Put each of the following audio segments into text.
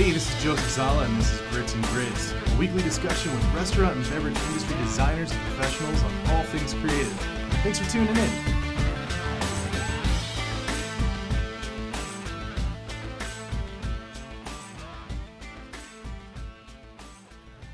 Hey, this is Joseph Szala, and this is Grits and Grids, a weekly discussion with restaurant and beverage industry designers and professionals on all things creative. Thanks for tuning in.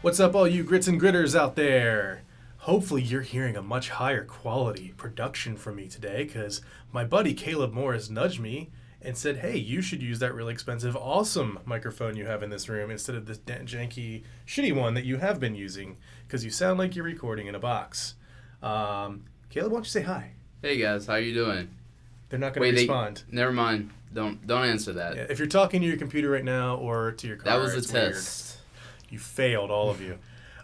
What's up, all you grits and gritters out there? Hopefully, you're hearing a much higher quality production from me today because my buddy Caleb Morris nudged me and said, Hey, you should use that really expensive, awesome microphone you have in this room instead of this janky, shitty one that you have been using because you sound like you're recording in a box. Um, Caleb, why don't you say hi? Hey guys, how are you doing? They're not going to they- respond. Never mind. Don't don't answer that. Yeah, if you're talking to your computer right now or to your car, that was a it's weird. test. You failed, all of you.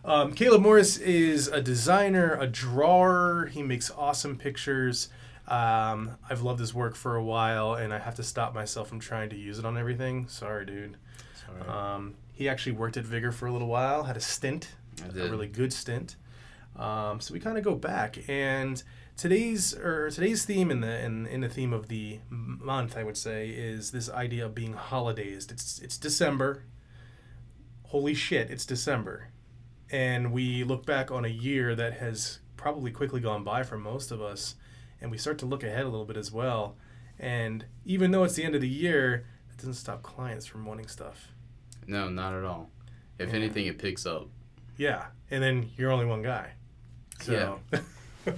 Um, Caleb Morris is a designer, a drawer. He makes awesome pictures. Um, I've loved his work for a while, and I have to stop myself from trying to use it on everything. Sorry, dude. Sorry. Um, he actually worked at Vigor for a little while, had a stint, a really good stint. Um, so we kind of go back, and today's or today's theme in the in, in the theme of the month, I would say, is this idea of being holidays. It's it's December. Holy shit, it's December, and we look back on a year that has probably quickly gone by for most of us, and we start to look ahead a little bit as well. And even though it's the end of the year, it doesn't stop clients from wanting stuff. No, not at all. If Yeah. anything, it picks up. Yeah, and then you're only one guy. So,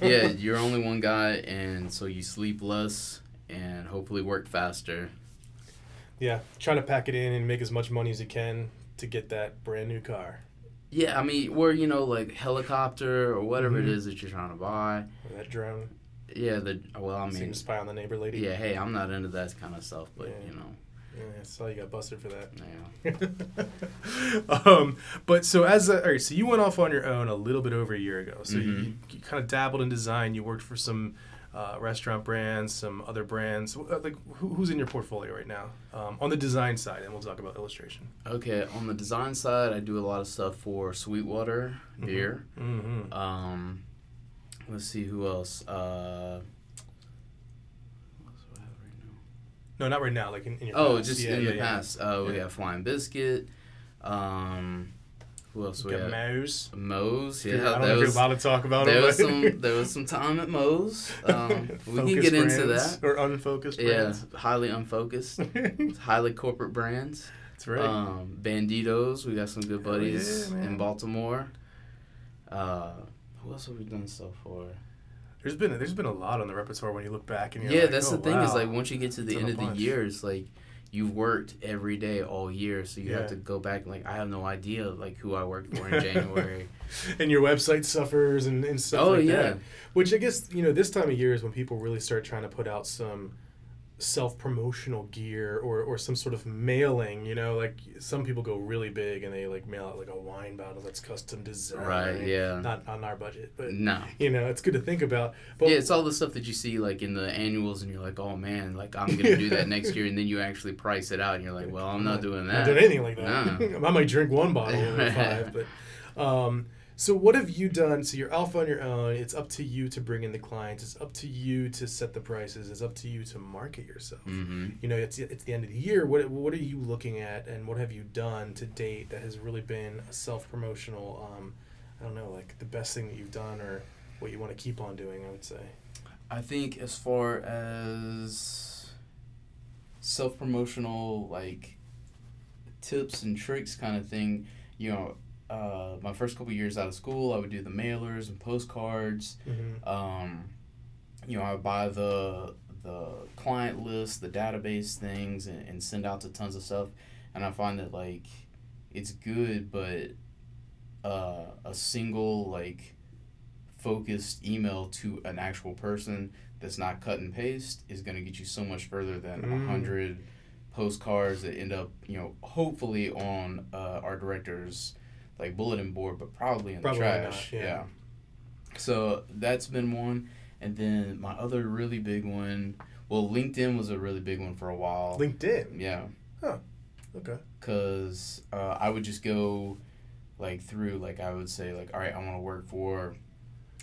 Yeah, you're only one guy, and so you sleep less and hopefully work faster. yeah, try to pack it in and make as much money as you can to get that brand new car Yeah, I mean, or you know, like helicopter or whatever Mhm. it is that you're trying to buy. or that drone. Yeah, the well, I you mean, spy on the neighbor lady. yeah. Hey, I'm not into that kind of stuff, but Yeah. you know, yeah, I saw you got busted for that. yeah. um, but so as a, all right, so you went off on your own a little bit over a year ago. So you, Mhm. you kind of dabbled in design. You worked for some uh, restaurant brands, some other brands. Uh, Like who, who's in your portfolio right now um, on the design side, and we'll talk about illustration. Okay, on the design side, I do a lot of stuff for Sweetwater Mhm. beer. Mm-hmm. Um, let's see who else. Uh, what else do I have right now? No, not right now. Like in, in your Oh, past. just Yeah, in yeah, the yeah. past. Uh, we have Flying Biscuit. Um, who else we got have? Moe's. Moe's. I Yeah, don't know there if you're allowed to talk about there it. was some there was some time at Moe's. Um, we can get into that. Or unfocused Yeah, highly unfocused, highly corporate brands. That's right. Um, Banditos. We got some good buddies yeah, in Baltimore. Uh, who else have we done so far? there's been there's been a lot on the repertoire when you look back and you're yeah, like, that's oh, the thing is like once you get to the It's end of the year, it's like you've worked every day all year, so you Yeah. have to go back. and Like I have no idea like who I worked for in January. and your website suffers and, and stuff oh like yeah, that. Which I guess you know this time of year is when people really start trying to put out some self promotional gear or, or some sort of mailing. You know, like some people go really big and they like mail out like a wine bottle that's custom designed. right. Yeah. Not on our budget, but no. you know, it's good to think about. But yeah, it's all the stuff that you see like in the annuals, and you're like, oh man, like I'm gonna do that next year, and then you actually price it out, and you're like, well, I'm not doing Not that. doing anything like that. No. I might drink one bottle or five, but um, so what have you done? So you're alpha on your own. It's up to you to bring in the clients. It's up to you to set the prices. It's up to you to market yourself. hmm You know, it's it's the end of the year. What what are you looking at, and what have you done to date that has really been a self promotional? Um, I don't know, like the best thing that you've done, or what you want to keep on doing. I would say. I think as far as self promotional like tips and tricks kind of thing, you know, uh, my first couple years out of school, I would do the mailers and postcards. Mm-hmm. Um, you know, I would buy the the client list, the database things, and, and send out to tons of stuff. And I find that like it's good, but uh, a single like focused email to an actual person that's not cut and paste is going to get you so much further than a Mm. hundred postcards that end up you know hopefully on uh, our director's like bulletin board but probably in Probably the not, trash yeah. so that's been one and then my other really big one well linkedin was a really big one for a while LinkedIn. yeah Huh. Okay. because uh, I would just go like through like I would say like all right I want to work for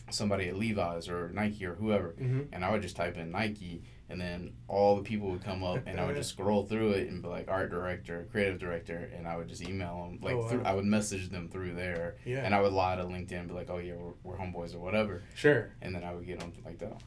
somebody at Levi's or Nike or whoever, Mm-hmm. and I would just type in Nike, and then all the people would come up, and I would just scroll through it and be like art director, creative director, and I would just email them like Oh, wow. through, I would message them through there, Yeah. and I would lie to LinkedIn and be like, oh yeah, we're, we're homeboys or whatever, sure. and then I would get them like that.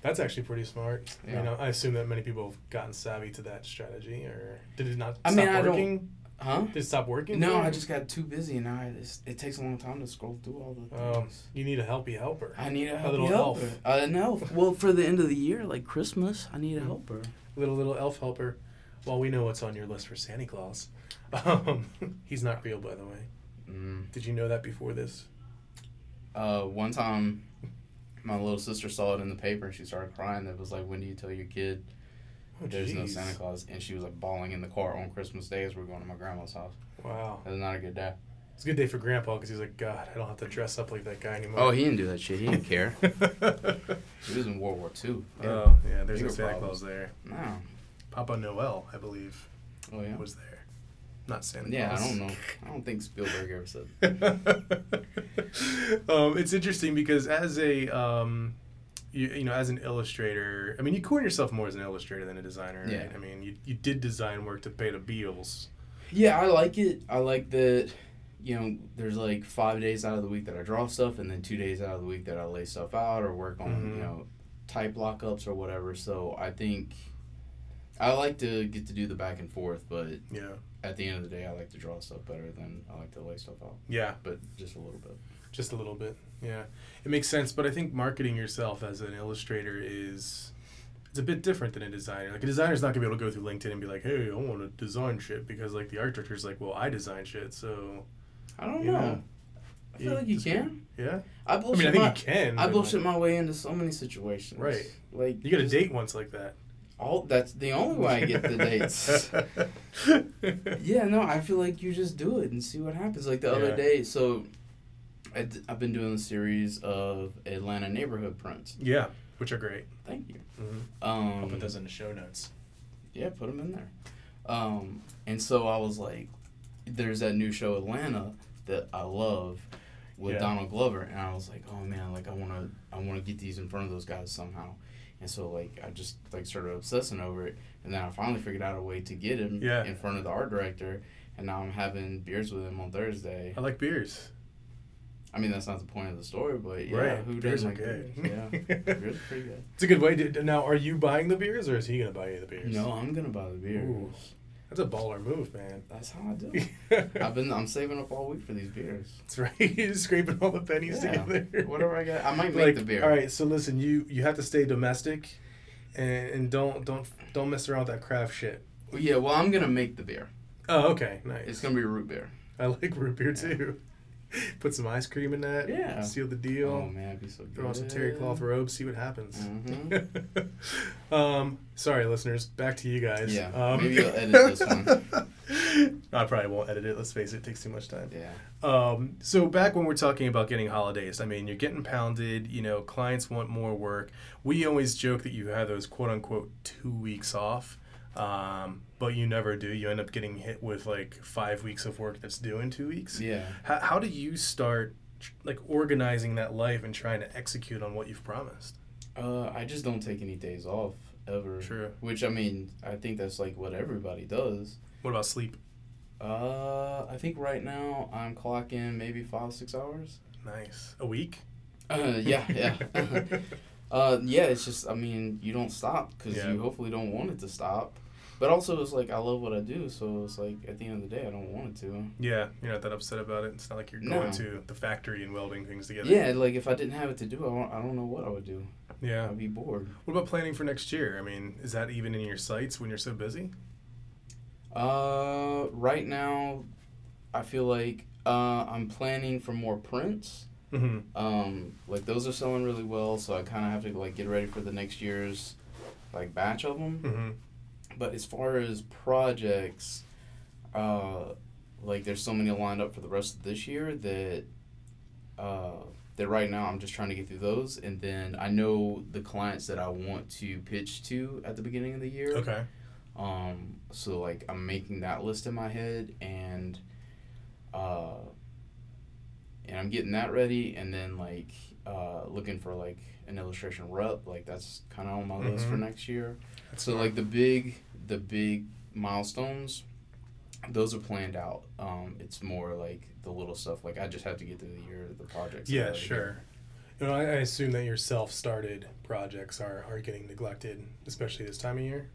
That's actually pretty smart. I mean, Yeah. I assume that many people have gotten savvy to that strategy, or did it not I stop mean, I don't- working? Huh? Did it stop working? No, I just got too busy, and now I just, it takes a long time to scroll through all the Um, things. you need a helpy helper. I need a, a help little helper. elf. Uh, an elf. Well, for the end of the year, like Christmas, I need a Mm. helper. Little little elf helper. Well, we know what's on your list for Santa Claus. Um, he's not real, by the way. Mm. Did you know that before this? Uh, one time, my little sister saw it in the paper and she started crying. It was like, when do you tell your kid Oh, there's no. Santa Claus? And she was like bawling in the car on Christmas Day as we are going to my grandma's house. Wow, That was not a good day. it's a good day for Grandpa because he's like, God, I don't have to dress up like that guy anymore. Oh, he didn't do that shit. He didn't care. He was in World War II. oh, yeah. There's no Santa problems. Claus there. No. Papa Noel, I believe, Oh yeah. was there. Not Santa Yeah, I Claus. don't know. I don't think Spielberg ever said. um, it's interesting because as a um, you, you know as an illustrator, I mean you coin yourself more as an illustrator than a designer. Right? I mean you, you did design work to pay the bills. Yeah, I like it. I like that. You know, there's like five days out of the week that I draw stuff, and then two days out of the week that I lay stuff out or work on, Mhm. you know, type lockups or whatever. So I think I like to get to do the back and forth, but Yeah. at the end of the day, I like to draw stuff better than I like to lay stuff out, Yeah. but just a little bit. Just a little bit. Yeah. It makes sense, but I think marketing yourself as an illustrator is it's a bit different than a designer. Like a designer's not gonna be able to go through LinkedIn and be like, "Hey, I want to design shit," because like the art director's like, "Well, I design shit, so I don't You know. know, I feel you like you can. yeah." I bullshit. I mean, I think my, you can. I bullshit like, my way into so many situations. Right. Like You got a date once like that. All that's the only way I get the dates. Yeah, no, I feel like you just do it and see what happens. Like the Yeah. other day, so I d- I've been doing a series of Atlanta neighborhood prints. yeah, which are great. Thank you. Mm-hmm. Um, I'll put those in the show notes. yeah, put them in there. Um, and so I was like, there's that new show Atlanta that I love with Yeah. Donald Glover, and I was like, oh man, like I wanna I wanna get these in front of those guys somehow. And so like I just like started obsessing over it, and then I finally figured out a way to get him Yeah. in front of the art director, and now I'm having beers with him on Thursday. I like beers. I mean that's not the point of the story, but yeah, right. who beers doesn't are like good. beers? Yeah, beers are pretty good. It's a good way to. Now, are you buying the beers or is he going to buy you the beers? No, I'm gonna buy the beers. Ooh. That's a baller move, man. That's how I do. it. I've been I'm saving up all week for these beers. That's right. You're scraping all the pennies Yeah. together. Whatever I got, I might make like, the beer. All right, so listen, you you have to stay domestic, and, and don't don't don't mess around with that craft shit. Well, yeah, well, I'm gonna make the beer. Oh, okay, nice. It's gonna be root beer. I like root beer too. Put some ice cream in that. Yeah. Seal the deal. Oh man, be so good. Throw on some terry cloth robes, see what happens. Mhm. um, sorry, listeners. Back to you guys. Yeah, Um, maybe you'll edit this one. I probably won't edit it. Let's face it, it takes too much time. Yeah. Um, so back when we're talking about getting holidays, I mean, you're getting pounded. You know, clients want more work. We always joke that you have those quote unquote two weeks off, um, but you never do. You end up getting hit with like five weeks of work that's due in two weeks. Yeah. How, how do you start like organizing that life and trying to execute on what you've promised? Uh, I just don't take any days off ever. True. Which I mean, I think that's like what everybody does. What about sleep? Uh, I think right now I'm clocking maybe five six hours. Nice. A week? Uh, yeah, yeah. uh, yeah, it's just I mean you don't stop because Yeah. you hopefully don't want it to stop, but also it's like I love what I do, so it's like at the end of the day I don't want it to. yeah, you're not that upset about it. It's not like you're No. going to the factory and welding things together. Yeah, like if I didn't have it to do, I don't, I don't know what I would do. Yeah. I'd be bored. What about planning for next year? I mean, is that even in your sights when you're so busy? Uh, right now, I feel like uh, I'm planning for more prints. Mm-hmm. Um, like those are selling really well, so I kind of have to like get ready for the next year's like batch of them. Mm-hmm. But as far as projects, uh, like there's so many lined up for the rest of this year that uh, that right now I'm just trying to get through those, and then I know the clients that I want to pitch to at the beginning of the year. Okay. Um, so like I'm making that list in my head, and uh, and I'm getting that ready, and then like uh, looking for like an illustration rep. Like that's kind of on my list for Mhm. next year. That's So like the big the big milestones, those are planned out. Um, it's more like the little stuff. Like I just have to get through the year, of the projects. yeah, sure. You know, I, I assume that your self-started projects are, are getting neglected, especially this time of year.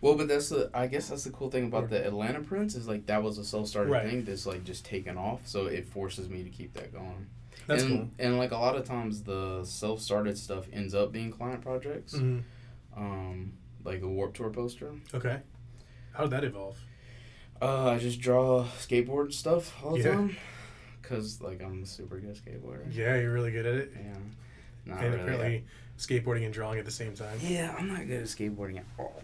Well, but that's the I guess that's the cool thing about the Atlanta prints is like that was a self started Right. thing that's like just taken off, so it forces me to keep that going. That's and, cool. And like a lot of times the self started stuff ends up being client projects. Mhm. Um, like a Warped Tour poster. Okay. How did that evolve? Uh, I just draw skateboard stuff all the Yeah. time. Cause like I'm a super good skateboarder. Yeah, you're really good at it. Yeah. Not and really. apparently skateboarding and drawing at the same time. Yeah, I'm not good at skateboarding at all.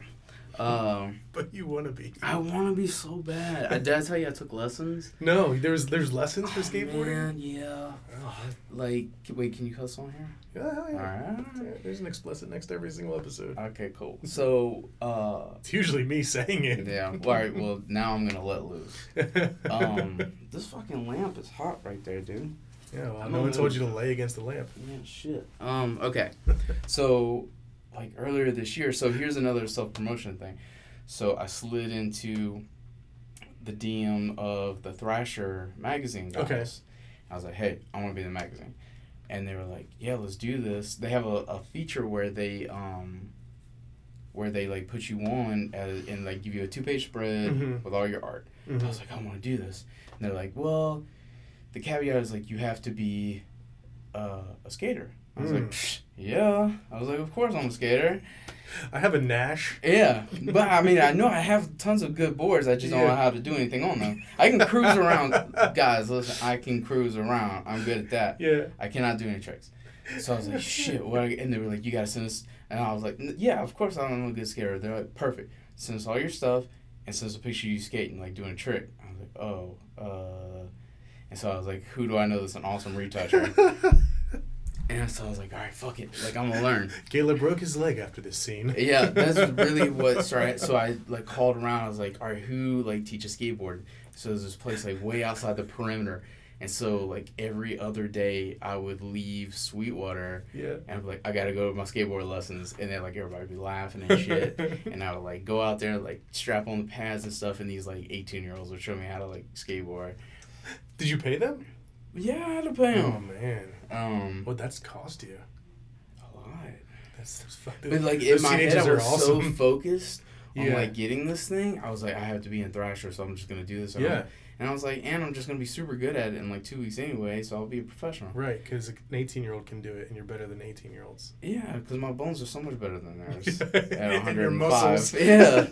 Um, But you want to be. I want to be so bad. I, did I tell you I took lessons? No, there's there's lessons for Oh, skateboarding. man, yeah. Oh, Like, wait, can you cuss on here? yeah, hell yeah. Alright. There's an explicit next to every single episode. Okay, cool. So, uh, It's usually me saying it. yeah. All right. Well, now I'm gonna let loose. Um, this fucking lamp is hot right there, dude. yeah, well, I no one told you to lay against the lamp. Yeah, shit. Um, okay. So, like earlier this year, so here's another self promotion thing. So I slid into the DM of the Thrasher magazine guys. Okay. I was like, hey, I want to be in the magazine. And they were like, yeah, let's do this. They have a, a feature where they um where they like put you on as, and like give you a two page spread Mhm. with all your art. I Mhm. was like, I want to do this. And they're like, well, the caveat is like you have to be uh, a skater. I was like, Mm. "Psh, yeah. I was like, of course I'm a skater. I have a Nash. Yeah, but I mean, I know I have tons of good boards. I just don't know how to do anything on them. I can cruise around, guys. Listen, I can cruise around. I'm good at that. Yeah. I cannot do any tricks. So I was like, shit. What? And they were like, you gotta send us. And I was like, yeah, of course I'm a good skater. They're like, perfect. Send us all your stuff and send us a picture of you skating, like doing a trick. I was like, oh, uh. And so I was like, who do I know that's an awesome retoucher? And so I was like, all right, fuck it. Like, I'm gonna learn. Caleb broke his leg after this scene. Yeah, that's really what started. So I like called around. I was like, all right, who like teaches skateboard? So there's this place like way outside the perimeter. And so like every other day I would leave Sweetwater Yeah. and be like, I gotta go to my skateboard lessons and then like everybody would be laughing and shit. and I would like go out there like strap on the pads and stuff and these like eighteen year olds would show me how to like skateboard. Did you pay them? Yeah, I had to pay Oh 'em. man, Um what that's cost you? a lot. That's, that's fuck- But like in my head, I was so awesome. focused on Yeah. like getting this thing. I was like, I have to be in Thrasher, so I'm just gonna do this. Yeah. And I was like, and I'm just gonna be super good at it in like two weeks anyway, so I'll be a professional. Right, because an 18 year old can do it, and you're better than 18 year olds. Yeah, because my bones are so much better than theirs. and your 105. muscles. Yeah.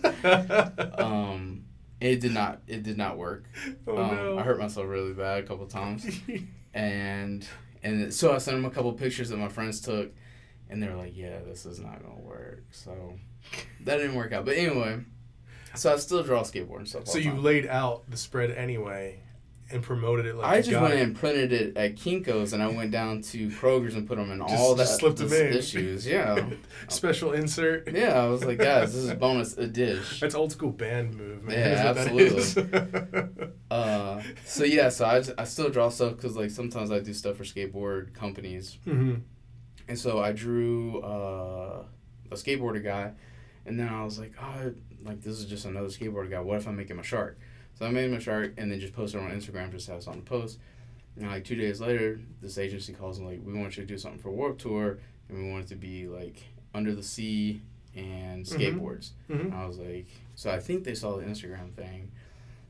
um, it did not. It did not work. oh um, no. I hurt myself really bad a couple times, and and so I sent them a couple pictures that my friends took, and they were like, "Yeah, this is not gonna work." So that didn't work out. But anyway, so I still draw skateboard and stuff. so you time. laid out the spread anyway, and promoted it like I just went it. and printed it at Kinko's, and I went down to Kroger's and put them in Just- all that slipped 'em the in. issues. Yeah, Special insert. yeah. I was like, guys, this is bonus a dish. That's old school band move, man. Yeah, absolutely. Uh, so yeah, so I, I still draw stuff because like sometimes I do stuff for skateboard companies, Mhm. and so I drew uh, a skateboarder guy, and then I was like, oh, like this is just another skateboarder guy. What if I make him a shark? So I made him a shark, and then just posted it on Instagram just have something to post. And like two days later, this agency calls and like, we want you to do something for a Warped Tour, and we want it to be like under the sea and Mhm. skateboards. Mhm. And I was like, so I think they saw the Instagram thing,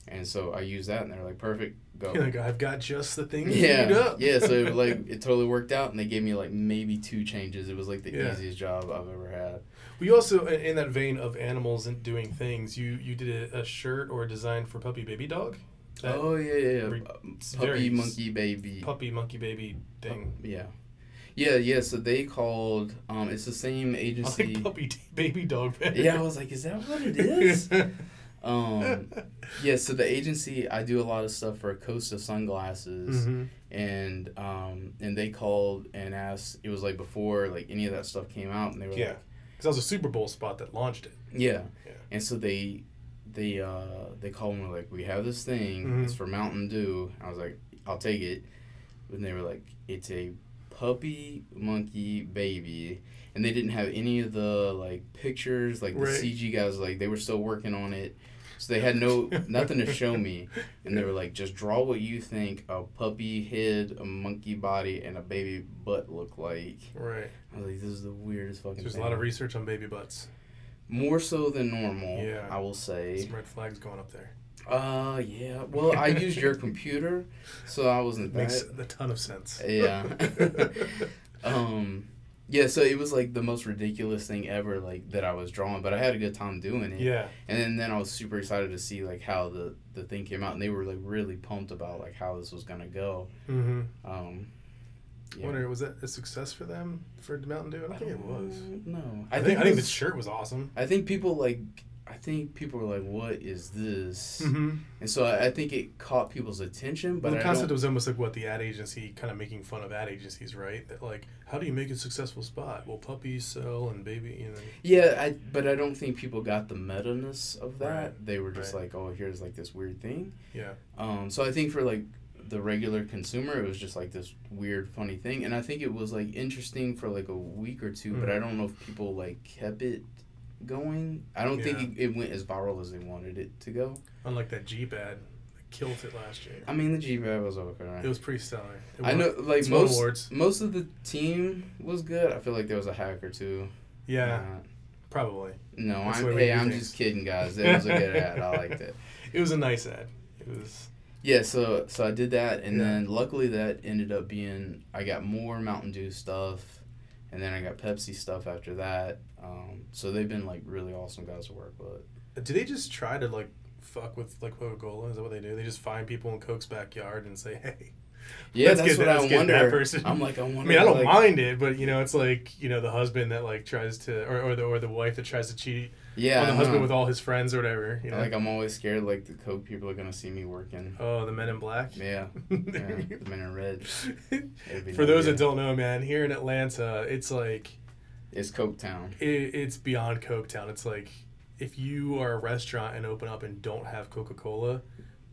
and so I used that, and they're like, perfect, go. You're like, I've got just the thing Yeah, up. yeah. So it, like it totally worked out, and they gave me like maybe two changes. It was like the Yeah. easiest job I've ever had. We also, in that vein of animals and doing things, you you did a, a shirt or a design for Puppy Baby Dog. That oh yeah, yeah, yeah. re- puppy monkey baby. puppy monkey baby thing. Yeah, yeah, yeah. So they called. Um, it's the same I agency. like puppy d- baby dog. better. yeah, I was like, is that what it is? um, yeah. So the agency, I do a lot of stuff for Costa sunglasses. hmm and um and they called and asked it was like before like any of that stuff came out and they were Yeah. like Because that was a Super Bowl spot that launched it. yeah. Yeah. and so they they uh they called me like we have this thing Mhm. it's for mountain dew i was like i'll take it when they were like, it's a puppy monkey baby, and they didn't have any of the like pictures, like the Right. CG guys, like they were still working on it. So they had no nothing to show me, and they were like, just draw what you think a puppy head, a monkey body, and a baby butt look like. Right. I was like, this is the weirdest fucking. Thing. There's a lot of research on baby butts. More so than normal, Yeah. I will say. Some red flags going up there. Uh, yeah. Well, I used your computer, so I wasn't that. Makes a ton of sense. Yeah. um, yeah. So it was like the most ridiculous thing ever, like that I was drawing, but I had a good time doing it. yeah. And then, then I was super excited to see like how the the thing came out, and they were like really pumped about like how this was gonna go. Mm-hmm. Um, I yeah. wonder, was that a success for them for Mountain Dew? I don't think it was. Uh, No, I, think, I think the shirt was awesome. I think people like. I think people were like, "What is this?" Mm-hmm. And so I, I think it caught people's attention. But But the concept was almost like what the ad agency kind of making fun of ad agencies, right? That like, how do you make a successful spot? Well, puppies sell and baby, you know. Yeah, I but I don't think people got the meta ness of that. Right, They were just right. like, "Oh, here's like this weird thing." Yeah. Um, so I think for like the regular consumer, it was just like this weird, funny thing, and I think it was like interesting for like a week or two, but Mm. I don't know if people like kept it going. I don't think it, it went as viral as they wanted it to go. Unlike that Jeep ad, that killed it last year. I mean, the Jeep ad was okay. It was pretty stellar. I know, like most awards. most of the team was good. I feel like there was a hack or two. Yeah, Uh, probably. no, That's I'm the way we hey, I'm things. just kidding, guys. It was a good ad. I liked it. It was a nice ad. It was. Yeah, so so I did that, and Yeah. then luckily that ended up being I got more Mountain Dew stuff, and then I got Pepsi stuff after that. Um, so they've been like really awesome guys to work with. Do they just try to like fuck with like Coca Cola? Is that what they do? They just find people in Coke's backyard and say, "Hey." Yeah, Let's that's get what let's I get that wonder. person. I'm like, I I mean, I don't like, mind it, but you know, it's like you know the husband that like tries to, or, or the or the wife that tries to cheat Yeah, on the husband with all his friends or whatever. You know, Like I'm always scared like the Coke people are gonna see me working. oh, the Men in Black. Yeah, yeah, the men in red. For those that don't know, man, here in Atlanta, it's like It's Coke Town. it, it's beyond Coke Town. It's like if you are a restaurant and open up and don't have Coca Cola,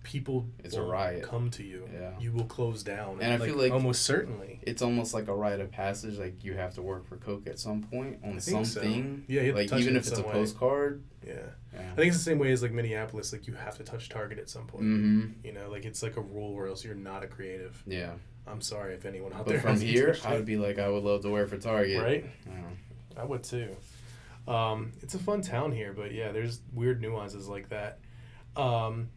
people It's a riot. come to you. Yeah. You will close down. And I feel like- almost certainly. It's almost like a rite of passage. Like you have to work for Coke at some point on think so. something. Yeah, you have to Like even if it's a way. postcard. Yeah. Yeah. I think it's the same way as like Minneapolis. Like you have to touch Target at some point. Mm-hmm. You know, like it's like a rule, or else you're not a creative. Yeah. I'm sorry if anyone out But there. from here, I would be like, I would love to work for Target. right. Yeah. I would too. Um, it's a fun town here, but yeah, there's weird nuances like that. Um,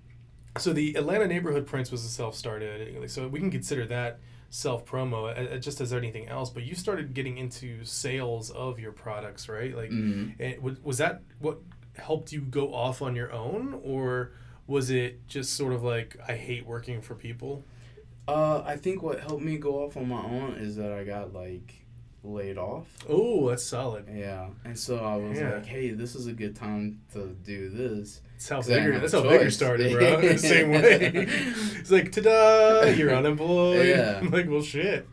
so the Atlanta Neighborhood Prints was a self-started, so we can consider that self promo just as anything else. But you started getting into sales of your products, right? Like, Mhm. and was, was that what helped you go off on your own, or was it just sort of like I hate working for people? Uh, I think what helped me go off on my own is that I got like laid off. Oh, that's solid. Yeah, and so I was Yeah. like, "Hey, this is a good time to do this." That's how 'Cause I didn't Vigor. have That's how choice. started, bro. The same way. It's like, ta-da! You're unemployed. Yeah. I'm like, well, shit.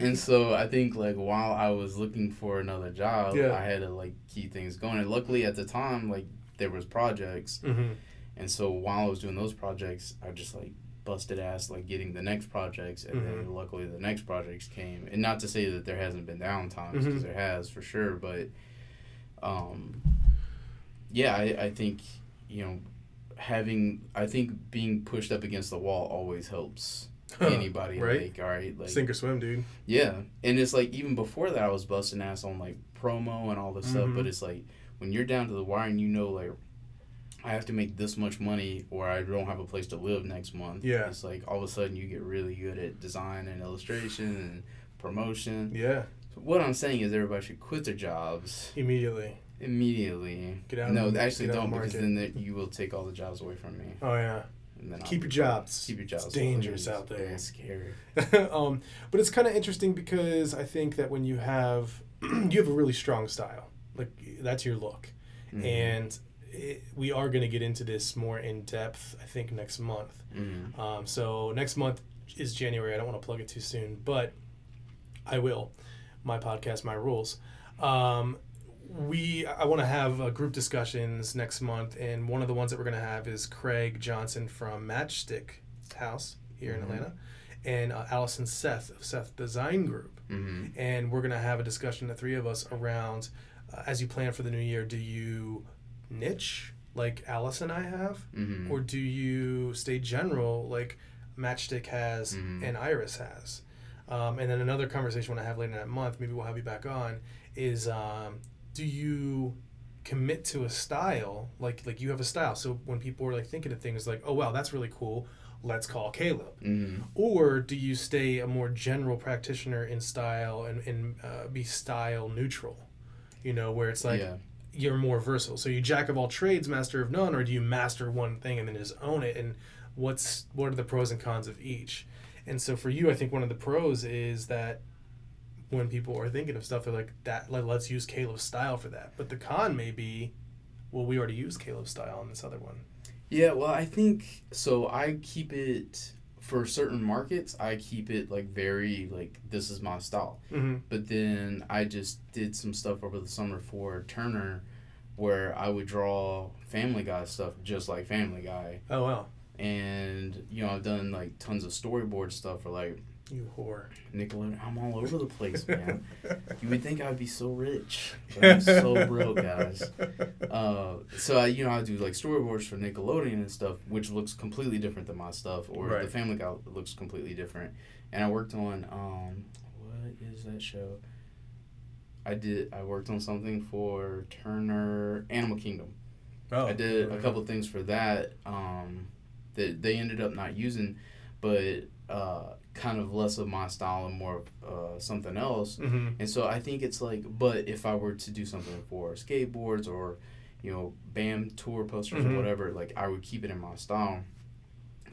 And so I think like while I was looking for another job, Yeah. I had to like keep things going. And luckily at the time, like there was projects, hmm and so while I was doing those projects, I just like busted ass like getting the next projects, and then Mhm. luckily the next projects came. And not to say that there hasn't been downtimes because Mhm. there has for sure, but um, yeah, I, I think you know having I think being pushed up against the wall always helps anybody. right? Like all right, like Sink or swim, dude. yeah, and it's like even before that, I was busting ass on like promo and all this stuff. Mhm. But it's like when you're down to the wire and you know like I have to make this much money or I don't have a place to live next month. Yeah. it's like all of a sudden you get really good at design and illustration and promotion. Yeah, So what I'm saying is everybody should quit their jobs immediately. immediately. Get out No, of the- actually don't because then that you will take all the jobs away from me. Oh yeah. And then I'll Keep your jobs. Keep your jobs. It's dangerous out there. It's scary. um, but it's kind of interesting because I think that when you have you have a really strong style, like that's your look, Mhm. and it, we are going to get into this more in depth. I think next month. Mhm. Um, so next month is January. I don't want to plug it too soon, but I will. My podcast, my rules. Um, we I want to have uh, group discussions next month, and one of the ones that we're going to have is Craig Johnson from Matchstick House here in Mhm. Atlanta, and uh, Allison Seth of Seth Design Group, Mm-hmm. and we're gonna have a discussion, the three of us, around uh, as you plan for the new year. Do you niche like Alice and I have, Mm-hmm. or do you stay general like Matchstick has Mhm. and Iris has? Um, and then another conversation when I have later that month, maybe we'll have you back on, is um, do you commit to a style like like you have a style? So when people are like thinking of things like, oh wow, that's really cool, let's call Caleb. Mm-hmm. Or do you stay a more general practitioner in style and, and uh, be style neutral? You know, where it's like yeah. You're more versatile. So you jack of all trades, master of none, or do you master one thing and then just own it? And what's what are the pros and cons of each? And so for you, I think one of the pros is that when people are thinking of stuff, they're like that. Like, let's use Caleb's style for that. But the con may be, well, we already used Caleb's style on this other one. Yeah, well, I think so. I keep it for certain markets. I keep it like very like this is my style. Mm-hmm. But then I just did some stuff over the summer for Turner, where I would draw Family Guy stuff just like Family Guy, Oh wow, and you know I've done like tons of storyboard stuff for like you whore. Nickelodeon. I'm all over the place, man. you would think I'd be so rich, but I'm so broke, guys. Uh, so I, you know, I do like storyboards for Nickelodeon and stuff, which looks completely different than my stuff, or Right. the Family Guy looks completely different. And I worked on um, what is that show? I did. I worked on something for Turner Animal Kingdom. Oh, I did a couple things for that um, that they ended up not using, but uh, kind of less of my style and more of uh, something else. Mm-hmm. And so I think it's like, but if I were to do something for skateboards or, you know, BAM tour posters Mhm. or whatever, like I would keep it in my style.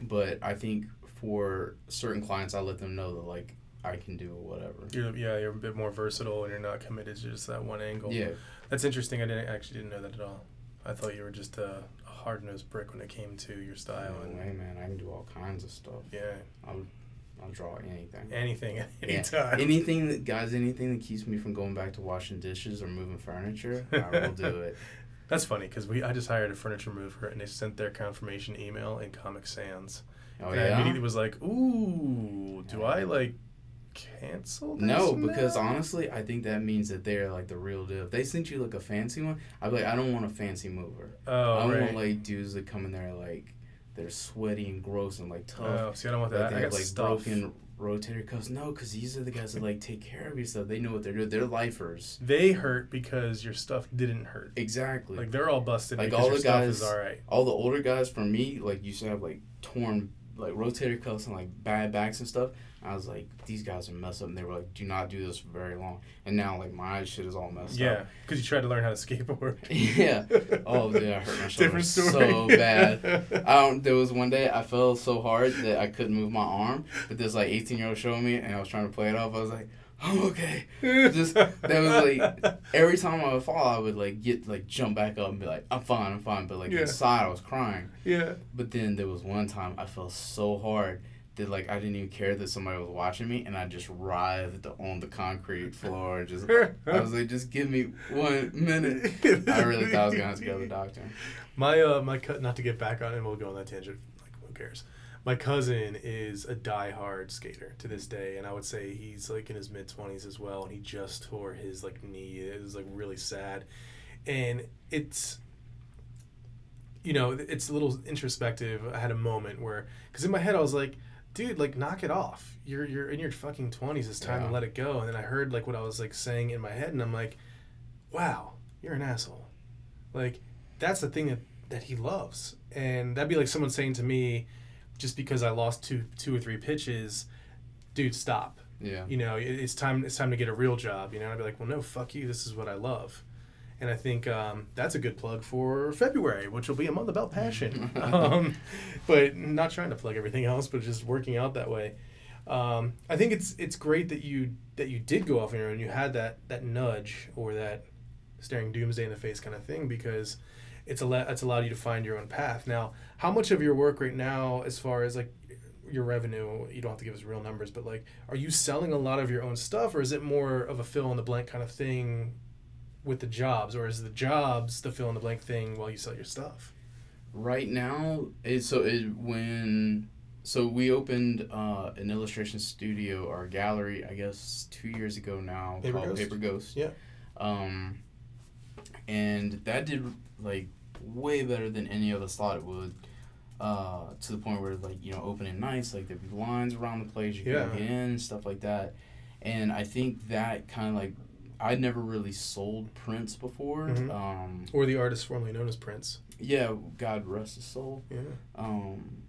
But I think for certain clients, I let them know that like I can do whatever. You're, yeah, you're a bit more versatile and you're not committed to just that one angle. Yeah, That's interesting. I didn't actually didn't know that at all. I thought you were just a, a hard nosed brick when it came to your style no and way, man. I can do all kinds of stuff. yeah, I'll, I'll draw anything. anything at any Yeah. Anything that guys, anything that keeps me from going back to washing dishes or moving furniture, I will do it. That's funny because we I just hired a furniture mover and they sent their confirmation email in Comic Sans. Oh and I yeah. immediately was like, ooh, do I like cancel? This No, because now? honestly, I think that means that they're like the real deal. If they sent you like a fancy one, I'd be like, I don't want a fancy mover. oh I don't right. want like dudes that come in there like they're sweaty and gross and like tough. Oh, see, I don't want like that. they I have like stuff. broken rotator cuffs. No, because these are the guys that like take care of your stuff. They know what they're doing. They're lifers. They hurt because your stuff didn't hurt. Exactly. Like they're all busted Like, all the stuff guys- is all right. all the older guys for me, like used to have like torn like rotator cuffs and like bad backs and stuff. I was like, these guys are messed up, and they were like, do not do this for very long. And now like my shit is all messed Yeah, up. Yeah, because you tried to learn how to skateboard. yeah. Oh, dude, I hurt my shoulder Different story. so bad. I don't. There was one day I fell so hard that I couldn't move my arm. But this like eighteen year old showed me, and I was trying to play it off. I was like, I'm okay. Just that was like every time I would fall, I would like get like jump back up and be like, I'm fine, I'm fine. But like Yeah. inside, I was crying. yeah. But then there was one time I fell so hard that like I didn't even care that somebody was watching me, and I just writhed on the concrete floor. and Just I was like, just give me one minute. I really thought I was gonna have to go to the doctor. My uh, my cut not to get back on, and we'll go on that tangent. Like who cares? My cousin is a diehard skater to this day, and I would say he's like in his mid twenties as well, and he just tore his like knee. It was like really sad, and it's you know it's a little introspective. I had a moment where because in my head I was like, dude, like knock it off. You're you're in your fucking twenties. It's time Yeah. to let it go. And then I heard like what I was like saying in my head, and I'm like, wow, you're an asshole. Like that's the thing that that he loves and that'd be like someone saying to me just because i lost two two or three pitches dude stop Yeah. you know it, it's time it's time to get a real job you know and i'd be like well no fuck you this is what i love and i think um, that's a good plug for february which will be a month about passion um, but not trying to plug everything else but just working out that way um, i think it's it's great that you that you did go off on your own you had that that nudge or that staring doomsday in the face kind of thing because it's a it's allowed you to find your own path. Now, how much of your work right now, as far as like your revenue, you don't have to give us real numbers, but like, are you selling a lot of your own stuff, or is it more of a fill in the blank kind of thing with the jobs, or is the jobs the fill in the blank thing while you sell your stuff? Right now, it, so it when so we opened uh, an illustration studio or gallery, I guess, two years ago now Paper called Ghost? Paper Ghost. Yeah. Um, and that did like way better than any of us thought it would. Uh, to the point where like you know opening nights like there'd be lines around the place you could Yeah. get in and stuff like that, and I think that kind of like I'd never really sold prints before. Mhm. Um, Or the artist formerly known as Prince. yeah, God rest his soul. Yeah. Um,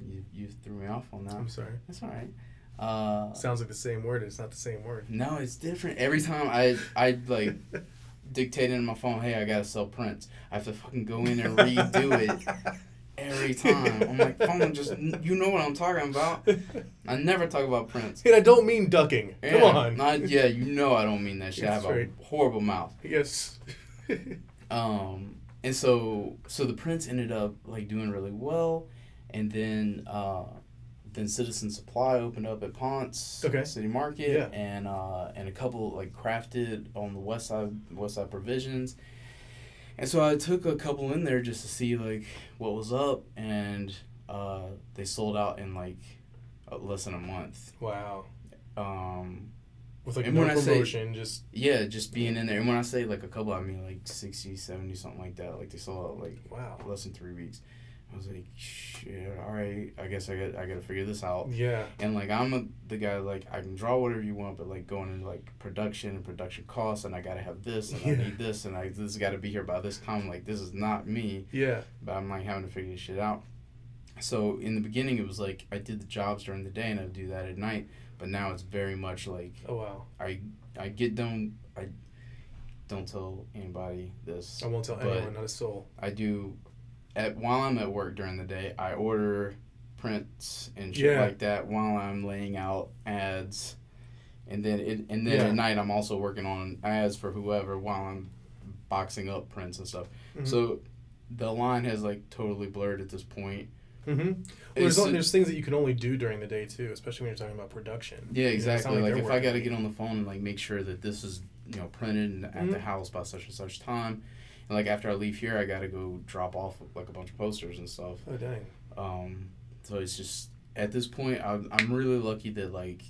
you you threw me off on that. I'm sorry. That's all right. Uh, Sounds like the same word. It's not the same word. no, it's different. Every time I I like dictate in my phone, hey, I gotta sell prints. I have to fucking go in and redo it every time. I'm like, phone, just you know what I'm talking about. I never talk about prints. and I don't mean ducking. Come Yeah, on. not- yeah, you know I don't mean that shit. I have right. a horrible mouth. yes. Um, and so so the Prince ended up like doing really well, and then uh, then Citizen Supply opened up at Ponce Okay. City Market, Yeah. and uh, and a couple like crafted on the West Side West Side Provisions, and so I took a couple in there just to see like what was up, and uh, they sold out in like uh, less than a month. wow. Um, With like And no when I say- promotion, just yeah, just being in there, and when I say like a couple, I mean like 60, 70, something like that. Like they sold out like wow. less than three weeks. I was like, shit, all right, I guess I got I got to figure this out. Yeah. And like I'm a, the guy like I can draw whatever you want, but like going into like production and production costs, and I gotta have this and Yeah. I need this, and I this got to be here by this time. Like this is not me, Yeah. but I'm like having to figure this shit out. So in the beginning, it was like I did the jobs during the day and I'd do that at night. But now it's very much like Oh wow. I I get done. I don't tell anybody this. I won't tell anyone, not a soul. I do at while I'm at work during the day. I order prints and shit Yeah. like that while I'm laying out ads, and then it and then Yeah. at night I'm also working on ads for whoever while I'm boxing up prints and stuff. Mhm. So the line has like totally blurred at this point. Mm-hmm. Well, there's, al- there's things that you can only do during the day too, especially when you're talking about production. Yeah, You know, exactly. like if I got to get on the phone and like make sure that this is you know printed and at the Mhm. house by such and such time, and like after I leave here, I got to go drop off like a bunch of posters and stuff. Oh dang. Um, so it's just at this point, I'm I'm really lucky that like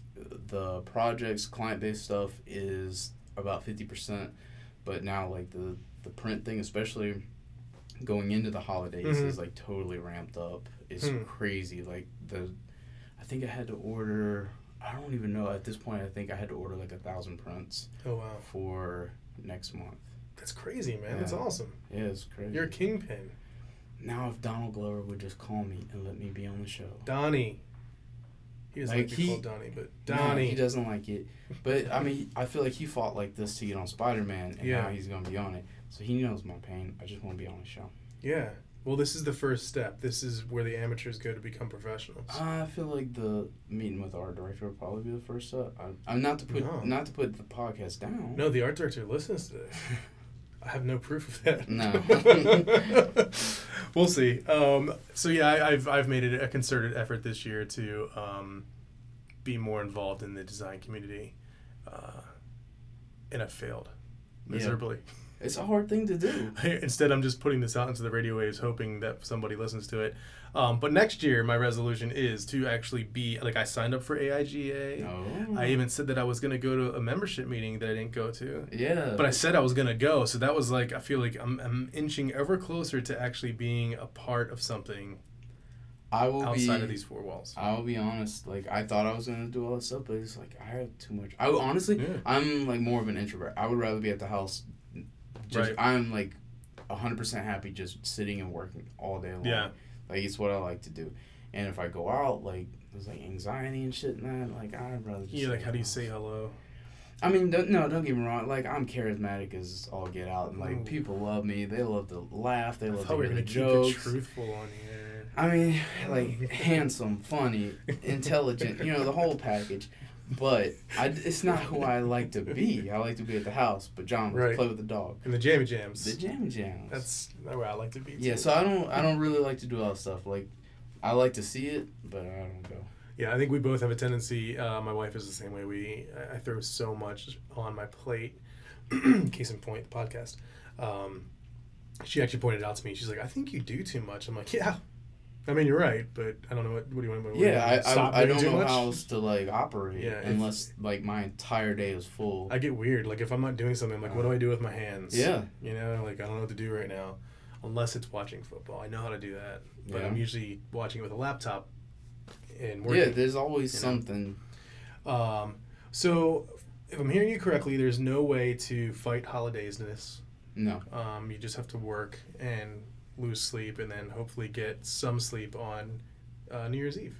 the projects client based stuff is about fifty percent, but now like the the print thing, especially going into the holidays, Mhm. is like totally ramped up. It's Hmm. crazy. Like the, I think I had to order. I don't even know at this point. I think I had to order like a thousand prints Oh wow. for next month. That's crazy, man. That's awesome. Yeah, it's crazy. You're a kingpin, now, if Donald Glover would just call me and let me be on the show. Donnie. He doesn't Like, like, to he- called Donnie, but No, Donnie. he doesn't like it. But I mean, I feel like he fought like this to get on Spider Man, and Yeah. now he's gonna be on it. So he knows my pain. I just want to be on the show. Yeah. Well, this is the first step. This is where the amateurs go to become professionals. I feel like the meeting with our director will probably be the first step. I, I'm not to put No. not to put the podcast down. No, the art director listens to this. I have no proof of that. No. we'll see. Um, so yeah, I, I've I've made it a concerted effort this year to um, be more involved in the design community, uh, and I've failed miserably. It's a hard thing to do. Instead, I'm just putting this out into the radio waves, hoping that somebody listens to it. Um, but next year, my resolution is to actually be like I signed up for AIGA. Oh. I even said that I was going to go to a membership meeting that I didn't go to. yeah. But I said I was gonna go, so that was like I feel like I'm, I'm inching ever closer to actually being a part of something I will outside be, of these four walls. I'll be honest. Like I thought I was gonna do all this stuff, but it's like I have too much. I honestly, Yeah. I'm like more of an introvert. I would rather be at the house. Just Right. I'm like, hundred percent happy just sitting and working all day long. Yeah. Like it's what I like to do. And if I go out, like there's like anxiety and shit and that. Like I'd rather just. Yeah, like how do you say hello? I mean, don't, no, don't get me wrong. Like I'm charismatic as all get out, and like Ooh. people love me. They love to laugh. They I love to hear the gonna keep it jokes. truthful on here. I mean, like handsome, funny, intelligent, you know, the whole package. But I, it's not who I like to be. I like to be at the house. But John would Right. play with the dog. And the jammy jams. The jam jams. That's where I like to be. yeah. So I don't. I don't really like to do all that stuff. Like, I like to see it, but I don't go. Yeah, I think we both have a tendency. Uh, my wife is the same way. We I, I throw so much on my plate. Case in point, the podcast. Um, she actually pointed out to me. She's like, "I think you do too much." I'm like, "Yeah, I mean, you're right, but I don't know what. What do you want? You Yeah? I, I, I don't know much? how else to like operate Yeah, if- unless like my entire day is full. I get weird. Like if I'm not doing something, I'm like, what do I do with my hands? Yeah. You know, like I don't know what to do right now, unless it's watching football. I know how to do that, but Yeah. I'm usually watching it with a laptop and yeah, there's always you know? something. Um, so if I'm hearing you correctly, there's no way to fight holidaysness. No. Um, you just have to work and lose sleep, and then hopefully get some sleep on uh, New Year's Eve.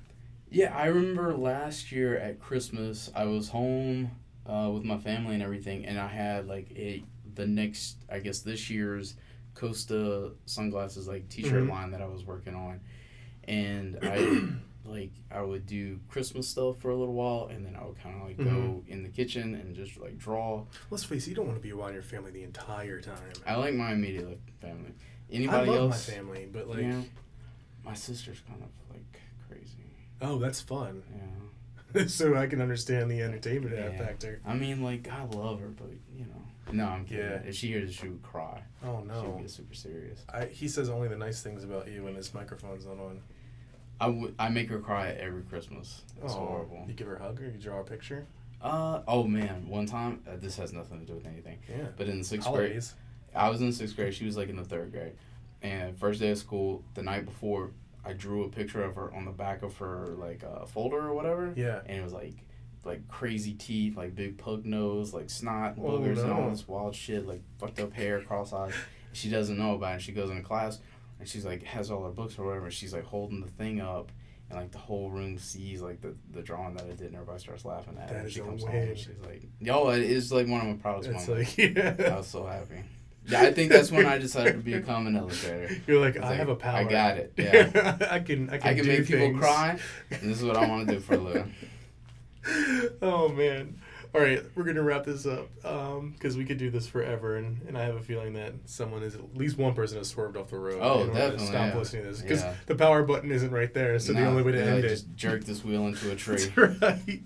Yeah, I remember last year at Christmas, I was home uh, with my family and everything, and I had like a the next, I guess this year's Costa sunglasses like T-shirt Mhm. line that I was working on, and I like I would do Christmas stuff for a little while, and then I would kind of like go Mhm. in the kitchen and just like draw. Let's face it, you don't want to be around your family the entire time. I like my immediate like, family. I Anybody love else? my family, but like, yeah, my sister's kind of like crazy. oh, that's fun. Yeah. so I can understand the entertainment Yeah. factor. I mean, like, I love her, but, you know. No, I'm kidding. Yeah. If she hears it, she would cry. Oh She no. would get super serious. I, he says only the nice things about you when his microphone's not on. I would. I make her cry every Christmas. It's Oh, horrible. You give her a hug or you draw a picture. Uh oh man, one time uh, this has nothing to do with anything. Yeah. But in sixth grade, Holidays. I was in the sixth grade. She was like in the third grade, and first day of school, the night before, I drew a picture of her on the back of her like uh, folder or whatever, Yeah. and it was like like crazy teeth, like big pug nose, like snot, and Oh, boogers, and all this wild shit, like fucked up hair, cross eyes. She doesn't know about it. She goes into class and she's like has all her books or whatever. She's like holding the thing up. And like the whole room sees like the, the drawing that I did, and everybody starts laughing at it. That And is she a comes home and she's like, "Yo, it is like one of my proudest It's moments." like yeah. I was so happy. Yeah, I think that's when I decided to become an illustrator. You're like I like, have a power. I got it, yeah. I can. I can, I can make people cry, and this is what I want to do for a living. oh man. All right, we're gonna wrap this up because we could do this forever, and, and I have a feeling that someone is at least one person has swerved off the road. Oh, definitely, To stop yeah. listening to this because Yeah. the power button isn't right there, so the only way to they, end it. just jerk this wheel into a tree. That's right.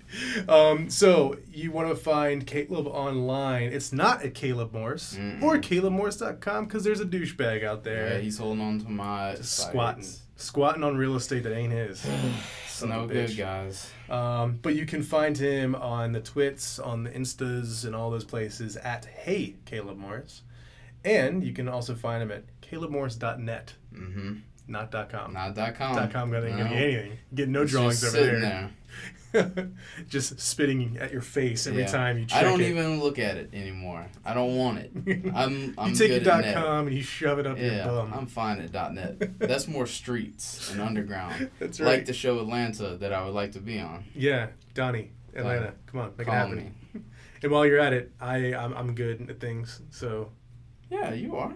Um, so you want to find Caleb online. It's not at Caleb Morris Mm-mm. or CalebMorris.com because there's a douchebag out there Yeah, he's holding on to my squatting, squatting on real estate that ain't his. It's no good, guys. Um, but you can find him on the twits, on the instas, and all those places at Hey Caleb Morris. And you can also find him at calebmorris.net, Mm-hmm. not .com. Not com. .com gonna No. get anything. Get no It's drawings over sitting there. Just spitting at your face every Yeah. time you check I don't it. even look at it anymore. I don't want it. I'm. I'm you take good your at dot net. .com and you shove it up your Yeah, bum. I'm fine at dot .net. That's more streets and underground. That's right. Like the show Atlanta that I would like to be on. yeah, Donnie, Atlanta. Come on, make it happen. me. And while you're at it, I I'm, I'm good at things, so Yeah, you are.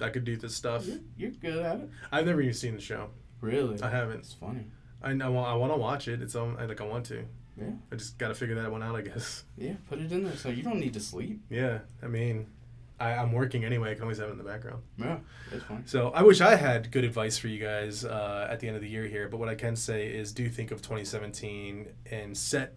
I could do this stuff. You're, you're good at it. I've never even seen the show. Really? I haven't. It's funny. I want I want to watch it. It's on. I like I want to. Yeah. I just got to figure that one out. I guess. Yeah, put it in there so you don't need to sleep. Yeah. I mean, I, I'm working anyway. I can always have it in the background. Yeah, it's fine. So I wish I had good advice for you guys uh, at the end of the year here. But what I can say is, do think of 2017 and set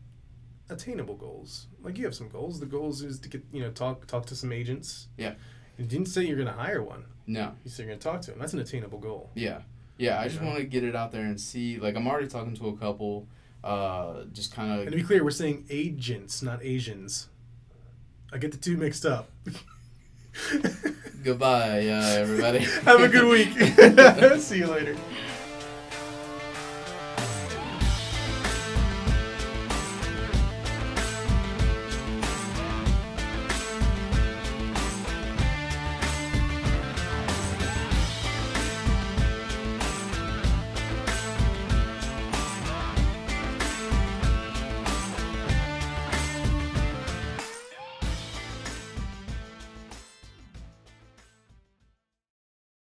attainable goals. Like you have some goals. The goals is to get you know talk talk to some agents. Yeah. You didn't say you're going to hire one. No. You said you're going to talk to them. That's an attainable goal. Yeah. Yeah, I just want to get it out there and see. Like, I'm already talking to a couple. Uh, just kind of. And to be clear, we're saying agents, not Asians. I get the two mixed up. Goodbye, uh, everybody. Have a good week. See you later.